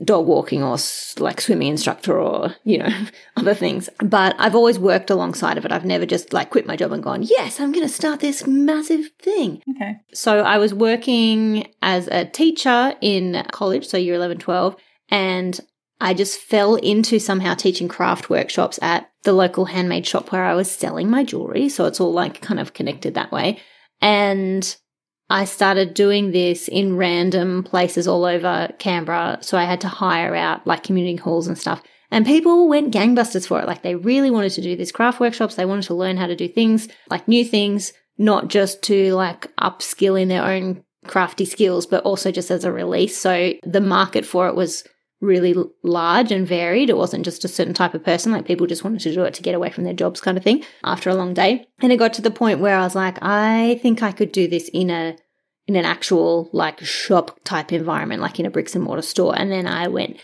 dog walking or like swimming instructor or, you know, other things. But I've always worked alongside of it. I've never just like quit my job and gone, yes, I'm going to start this massive thing. Okay. So I was working as a teacher in college, so year 11, 12, and I just fell into somehow teaching craft workshops at the local handmade shop where I was selling my jewelry. So it's all like kind of connected that way. And I started doing this in random places all over Canberra. So I had to hire out like community halls and stuff. And people went gangbusters for it. Like they really wanted to do these craft workshops. They wanted to learn how to do things, like new things, not just to like upskill in their own crafty skills, but also just as a release. So the market for it was really large and varied. It wasn't just a certain type of person. Like people just wanted to do it to get away from their jobs kind of thing after a long day. And it got to the point where I was like, I think I could do this in a in an actual like shop type environment, like in a bricks and mortar store. And then I went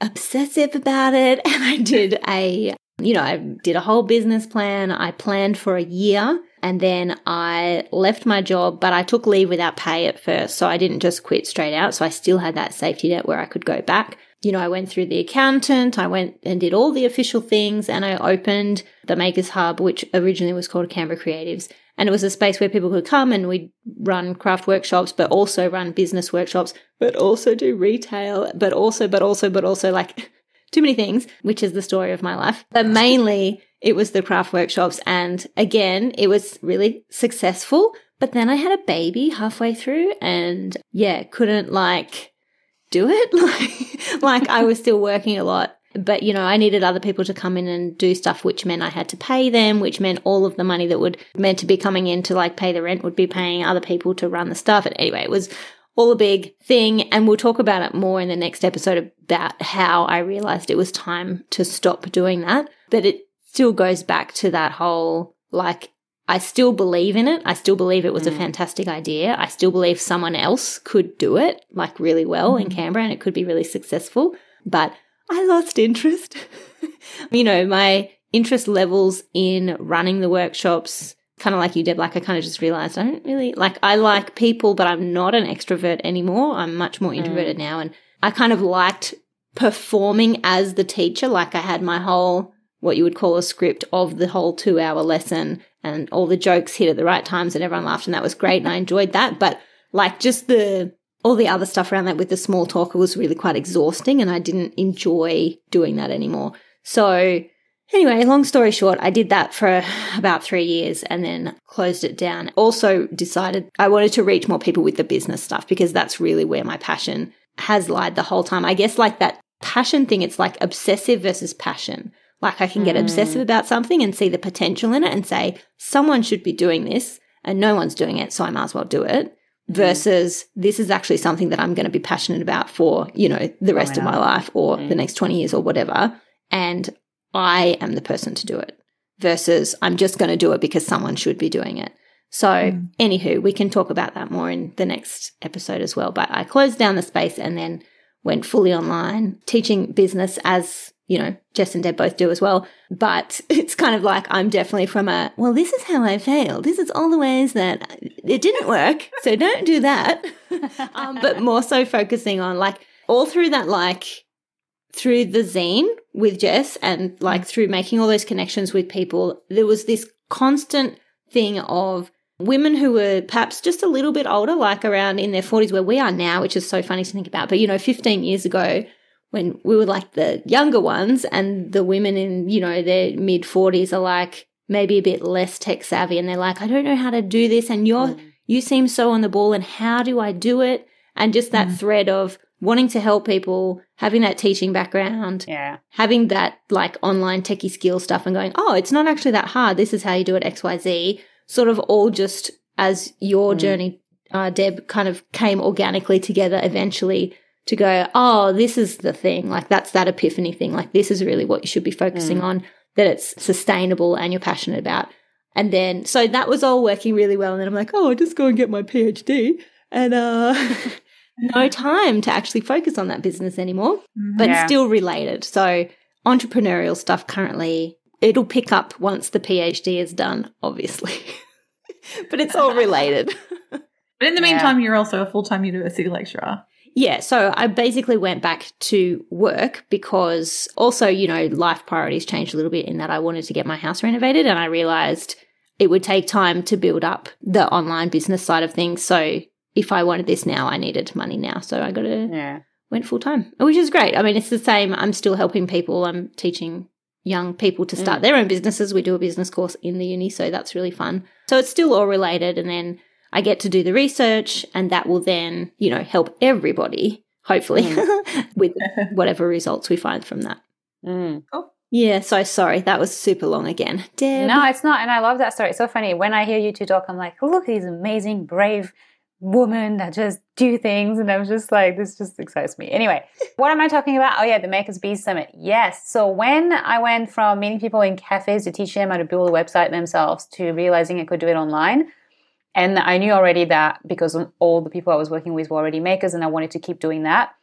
obsessive about it and I did a you know, I did a whole business plan. I planned for a year and then I left my job, but I took leave without pay at first. So I didn't just quit straight out. So I still had that safety net where I could go back. You know, I went through the accountant, I went and did all the official things, and I opened the Makers Hub, which originally was called Canberra Creatives. And it was a space where people could come and we'd run craft workshops, but also run business workshops, but also do retail, but also, but also, but also like too many things, which is the story of my life. But mainly it was the craft workshops. And again, it was really successful. But then I had a baby halfway through and yeah, couldn't like do it. Like, like I was still working a lot. But you know, I needed other people to come in and do stuff, which meant I had to pay them, which meant all of the money that would meant to be coming in to like pay the rent would be paying other people to run the stuff. And anyway, it was all a big thing. And we'll talk about it more in the next episode about how I realized it was time to stop doing that. But it still goes back to that whole like, I still believe in it. I still believe it was a mm. fantastic idea. I still believe someone else could do it like really well in mm. Canberra and it could be really successful. But I lost interest. you know, my interest levels in running the workshops kind of like you did, like I kind of just realized I don't really like, I like people, but I'm not an extrovert anymore. I'm much more introverted mm. now. And I kind of liked performing as the teacher. Like I had my whole, what you would call a script of the whole two hour lesson and all the jokes hit at the right times and everyone laughed and that was great. And I enjoyed that. But like just the, all the other stuff around that with the small talk was really quite exhausting and I didn't enjoy doing that anymore. So Anyway, long story short, I did that for about three years and then closed it down. Also decided I wanted to reach more people with the business stuff because that's really where my passion has lied the whole time. I guess like that passion thing, it's like obsessive versus passion. Like I can get obsessive mm. about something and see the potential in it and say, someone should be doing this and no one's doing it, so I might as well do it. Mm. Versus this is actually something that I'm going to be passionate about for, you know, the rest of my life or the mm. next 20 years or whatever. And I am the person to do it. versus I'm just going to do it because someone should be doing it. So, Mm. anywho, we can talk about that more in the next episode as well. But I closed down the space and then went fully online, teaching business as, you know, Jess and Deb both do as well. But it's kind of like I'm definitely from a, well, this is how I failed. This is all the ways that it didn't work. So don't do that. um, but more so focusing on like all through that, like through the zine with Jess and like through making all those connections with people, there was this constant thing of women who were perhaps just a little bit older, like around in their 40s, where we are now, which is so funny to think about. But, you know, 15 years ago, when we were like the younger ones and the women in, you know, their mid 40s are like maybe a bit less tech savvy and they're like, I don't know how to do this. And you're, Mm. you seem so on the ball and how do I do it? And just that Mm. thread of wanting to help people, having that teaching background, Yeah. having that like online techie skill stuff and going, oh, it's not actually that hard. This is how you do it, XYZ, sort of all just as your Mm. journey, uh, Deb, kind of came organically together eventually to go, oh, this is the thing. Like that's that epiphany thing. Like this is really what you should be focusing Mm. on, that it's sustainable and you're passionate about. And then, so that was all working really well. And then I'm like, oh, I'll just go and get my PhD. And, uh, no time to actually focus on that business anymore Mhm. but Yeah. still related. So entrepreneurial stuff currently it'll pick up once the PhD is done, obviously. but it's all related. But in the Yeah. meantime, you're also a full time university lecturer. Yeah, so I basically went back to work because also, you know, life priorities changed a little bit in that I wanted to get my house renovated and I realized it would take time to build up the online business side of things. So if I wanted this now, I needed money now. So I got to Yeah. went full time, which is great. I mean, it's the same. I'm still helping people. I'm teaching young people to start mm. their own businesses. We do a business course in the uni, so that's really fun. So it's still all related. And then I get to do the research, and that will then, you know, help everybody, hopefully, with whatever results we find from that. Mm. Yeah, so sorry. That was super long again. Deb. No, it's not. And I love that story. It's so funny. When I hear you two talk, I'm like, look at these amazing, brave women that just do things. And I'm just like, this just excites me. Anyway, what am I talking about? Oh, yeah, the Makers Biz Summit. Yes. So when I went from meeting people in cafes to teach them how to build a website themselves to realizing I could do it online, and I knew already that because all the people I was working with were already makers and I wanted to keep doing that.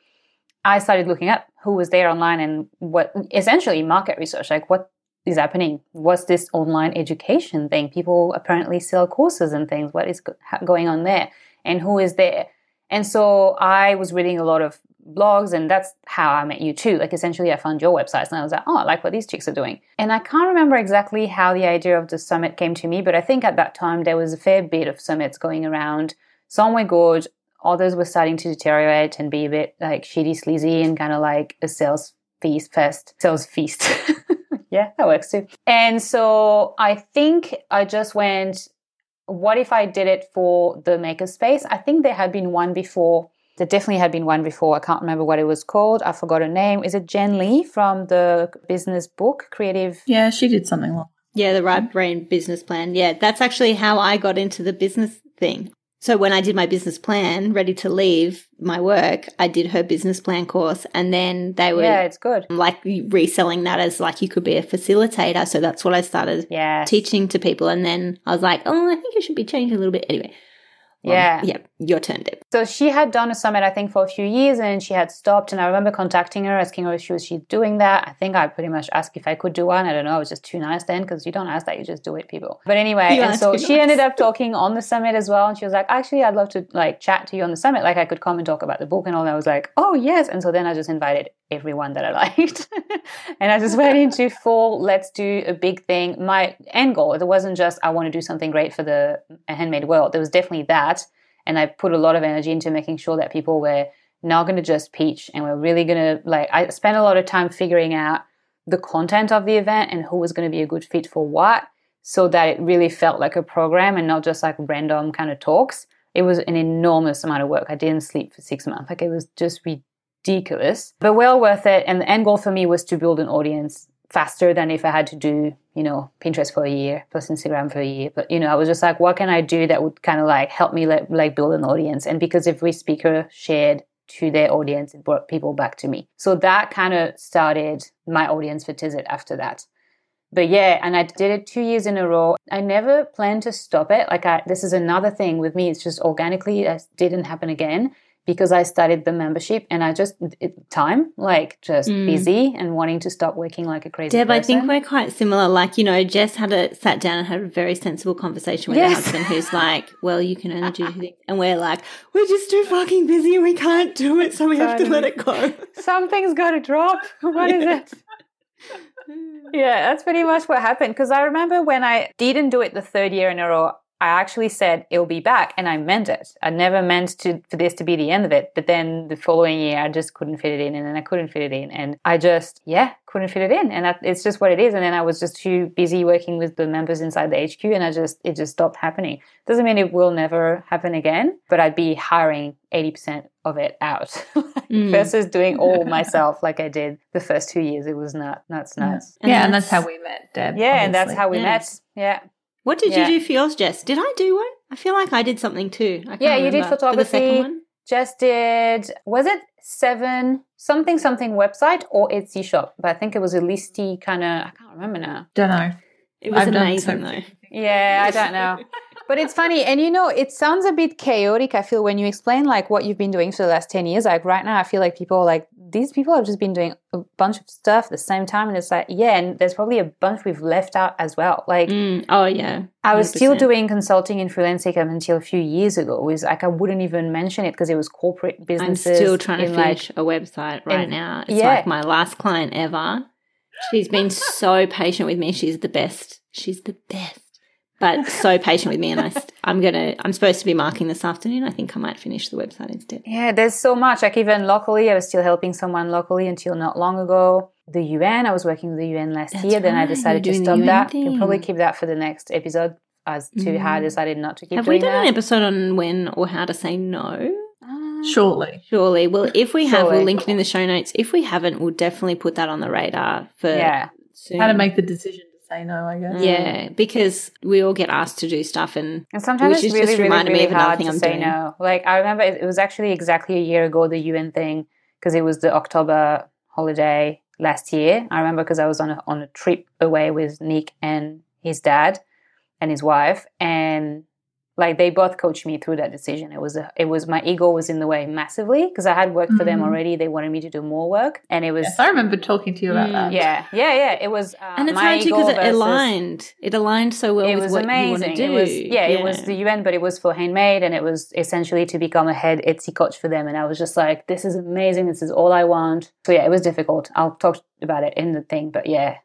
I started looking up who was there online and what essentially market research, like what is happening? What's this online education thing? People apparently sell courses and things. What is going on there? And who is there? And so I was reading a lot of blogs, and that's how I met you too. Like essentially, I found your websites, and I was like, oh, I like what these chicks are doing. And I can't remember exactly how the idea of the summit came to me, but I think at that time there was a fair bit of summits going around. Some were good, others were starting to deteriorate and be a bit like shitty, sleazy, and kind of like a sales feast fest, sales feast. yeah, that works too. And so I think I just went, what if I did it for the makerspace? I think there had been one before. There definitely had been one before. I can't remember what it was called. I forgot her name. Is it Jen Lee from the business book, Creative? Yeah, she did something like Yeah, the right brain business plan. Yeah, that's actually how I got into the business thing. So when I did my business plan, ready to leave my work, I did her business plan course and then they were Yeah, it's good. like reselling that as like you could be a facilitator. So that's what I started Yeah. teaching to people. And then I was like, oh, I think it should be changed a little bit. Anyway. Well, Yeah. Yeah. Your turn, Deb. So she had done a summit, I think, for a few years, and she had stopped. And I remember contacting her, asking her if she was she doing that. I think I pretty much asked if I could do one. I don't know. I was just too nice then because you don't ask that, you just do it, people. But anyway, You and so she nice. ended up talking on the summit as well. And she was like, actually, I'd love to like chat to you on the summit. Like I could come and talk about the book and all. And I was like, oh yes. And so then I just invited everyone that I liked, and I just went into full. Let's do a big thing. My end goal. It wasn't just I want to do something great for the handmade world. There was definitely that. And I put a lot of energy into making sure that people were not going to just pitch and we're really going to like, I spent a lot of time figuring out the content of the event and who was going to be a good fit for what so that it really felt like a program and not just like random kind of talks. It was an enormous amount of work. I didn't sleep for six months. Like it was just ridiculous, but well worth it. And the end goal for me was to build an audience faster than if I had to do, you know, Pinterest for a year plus Instagram for a year. But you know, I was just like, what can I do that would kind of like help me like, like build an audience? And because every speaker shared to their audience, it brought people back to me. So that kind of started my audience for Tizzit after that. but yeah, and I did it two years in a row. I never planned to stop it. Like I, this is another thing with me. It's just organically, it didn't happen again because I started the membership and I just it, time like just Mm. busy and wanting to stop working like a crazy. Person. Deb, I think we're quite similar. Like, you know, Jess had a sat down and had a very sensible conversation with her husband who's like, Well, you can only do two things and we're like, We're just too fucking busy and we can't do it, so we have to let it go. something's got to drop. What is it? Yeah, that's pretty much what happened. Because I remember when I didn't do it the third year in a row, I actually said it'll be back, and I meant it. I never meant to for this to be the end of it. But then the following year, I just couldn't fit it in, and then I couldn't fit it in, and I just yeah couldn't fit it in, and that, it's just what it is. And then I was just too busy working with the members inside the HQ, and I just it just stopped happening. Doesn't mean it will never happen again, but I'd be hiring eighty percent of it out Mm. versus doing all myself like I did the first two years. It was not nuts, Yeah. And yeah, and that's that's- how we met, Deb. Yeah, and that's how we Yeah. met. Yeah. What did Yeah. you do for yours, Jess? Did I do one? I feel like I did something too. I can't Yeah, you did remember. For the second photography. one? Just did was it seven something something website or Etsy shop? But I think it was a listy kind of I can't remember now. Don't know. It was I've amazing so- though. Yeah, I don't know. But it's funny, and you know, it sounds a bit chaotic. I feel when you explain like what you've been doing for the last ten years. Like right now, I feel like people are like these people have just been doing a bunch of stuff at the same time, and it's like yeah, and there's probably a bunch we've left out as well. Like Mm. Oh yeah. I was still doing consulting and freelancing until a few years ago. It was like I wouldn't even mention it because it was corporate businesses. I'm still trying to in, like- finish a website right in- now. It's yeah. like my last client ever. She's been so patient with me. She's the best. She's the best. But so patient with me, and I, i'm gonna. I'm supposed to be marking this afternoon. I think I might finish the website instead. Yeah, there's so much. Like even locally, I was still helping someone locally until not long ago. The UN, I was working with the UN last That's year. Then I decided to you're doing the stop UN that. Can probably keep that for the next episode. As to how I Mm. decided not to keep Have we doing done an episode on when or how to say no? Uh, Shortly. Surely. Well, if we have, Surely. we'll link it in the show notes. If we haven't, we'll definitely put that on the radar for Yeah. soon. How to make the decision to say no, I guess. Yeah, because we all get asked to do stuff, and And sometimes Which it's has just really, really, reminded me really of another hard thing to I'm say doing. no. Like I remember it, it was actually exactly a year ago the UN thing because it was the October holiday last year. I remember because I was on a on a trip away with Nick and his dad and his wife, and like they both coached me through that decision. It was a, it was my ego was in the way massively because I had worked for them Mhm. already. They wanted me to do more work, and it was Yes, I remember talking to you about Mm, that. yeah, yeah, yeah. It was uh, and it's my hard too ego because it versus- aligned. It aligned so well it with was what amazing. to do. It was yeah, it was the UN, but it was for handmade, and it was essentially to become a head Etsy coach for them. And I was just like, this is amazing. This is all I want. So yeah, it was difficult. I'll talk about it in the thing, but yeah,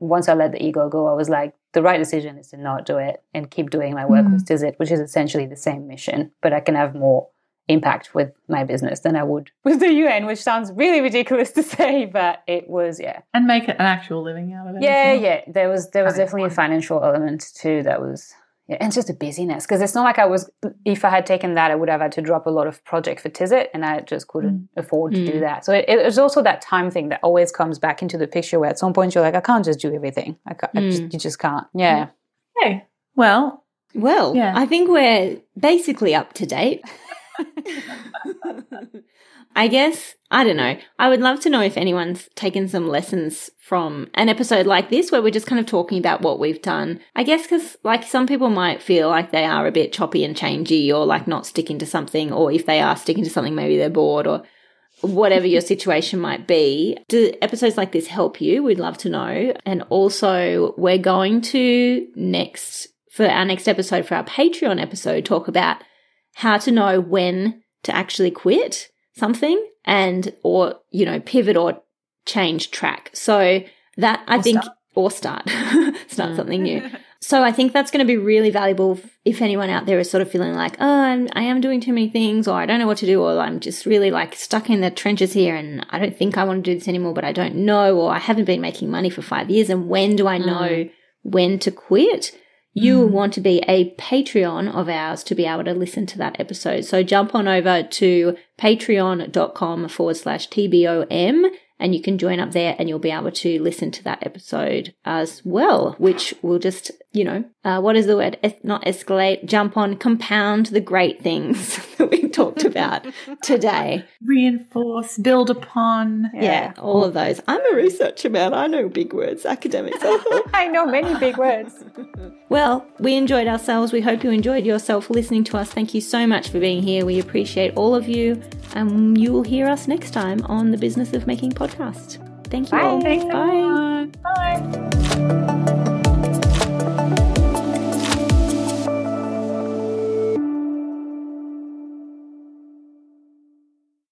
once I let the ego go, I was like, the right decision is to not do it and keep doing my work Mm. with Tizzit, which is essentially the same mission, but I can have more impact with my business than I would with the UN, which sounds really ridiculous to say, but it was yeah. And make an actual living out of it. Yeah, well. yeah. There was there was definitely a financial element too that was and just a busyness because it's not like I was. If I had taken that, I would have had to drop a lot of project for Tizzit, and I just couldn't afford to do Mm. that. So it, it was also that time thing that always comes back into the picture where at some point you're like, I can't just do everything. I, can't, I just, Mm. you just can't. Yeah. Okay. Well, Well, Yeah. I think we're basically up to date. I guess, I don't know. I would love to know if anyone's taken some lessons from an episode like this where we're just kind of talking about what we've done. I guess because, like, some people might feel like they are a bit choppy and changey or like not sticking to something, or if they are sticking to something, maybe they're bored or whatever your situation might be. Do episodes like this help you? We'd love to know. And also, we're going to next, for our next episode, for our Patreon episode, talk about how to know when to actually quit something and, or, you know, pivot or change track. So that I Or think, start. or start, start Mm. something new. So I think that's going to be really valuable if- anyone out there is sort of feeling like, oh, I'm, I am doing too many things, or I don't know what to do, or I'm just really like stuck in the trenches here, and I don't think I want to do this anymore, but I don't know, or I haven't been making money for five years, and when do I know when to quit? You will Mm. want to be a Patreon of ours to be able to listen to that episode. So jump on over to patreon.com forward slash TBOM and you can join up there and you'll be able to listen to that episode as well, which will just, you know, uh, what is the word? Es- not escalate, jump on, compound the great things that we talked about today. Reinforce, build upon. Yeah. all of those. I'm a researcher man. I know big words, academics. I know many big words. well, we enjoyed ourselves. We hope you enjoyed yourself listening to us. Thank you so much for being here. We appreciate all of you, and you will hear us next time on the Business of Making podcast podcast. Thank you. Bye. All. Thanks, Bye. Bye.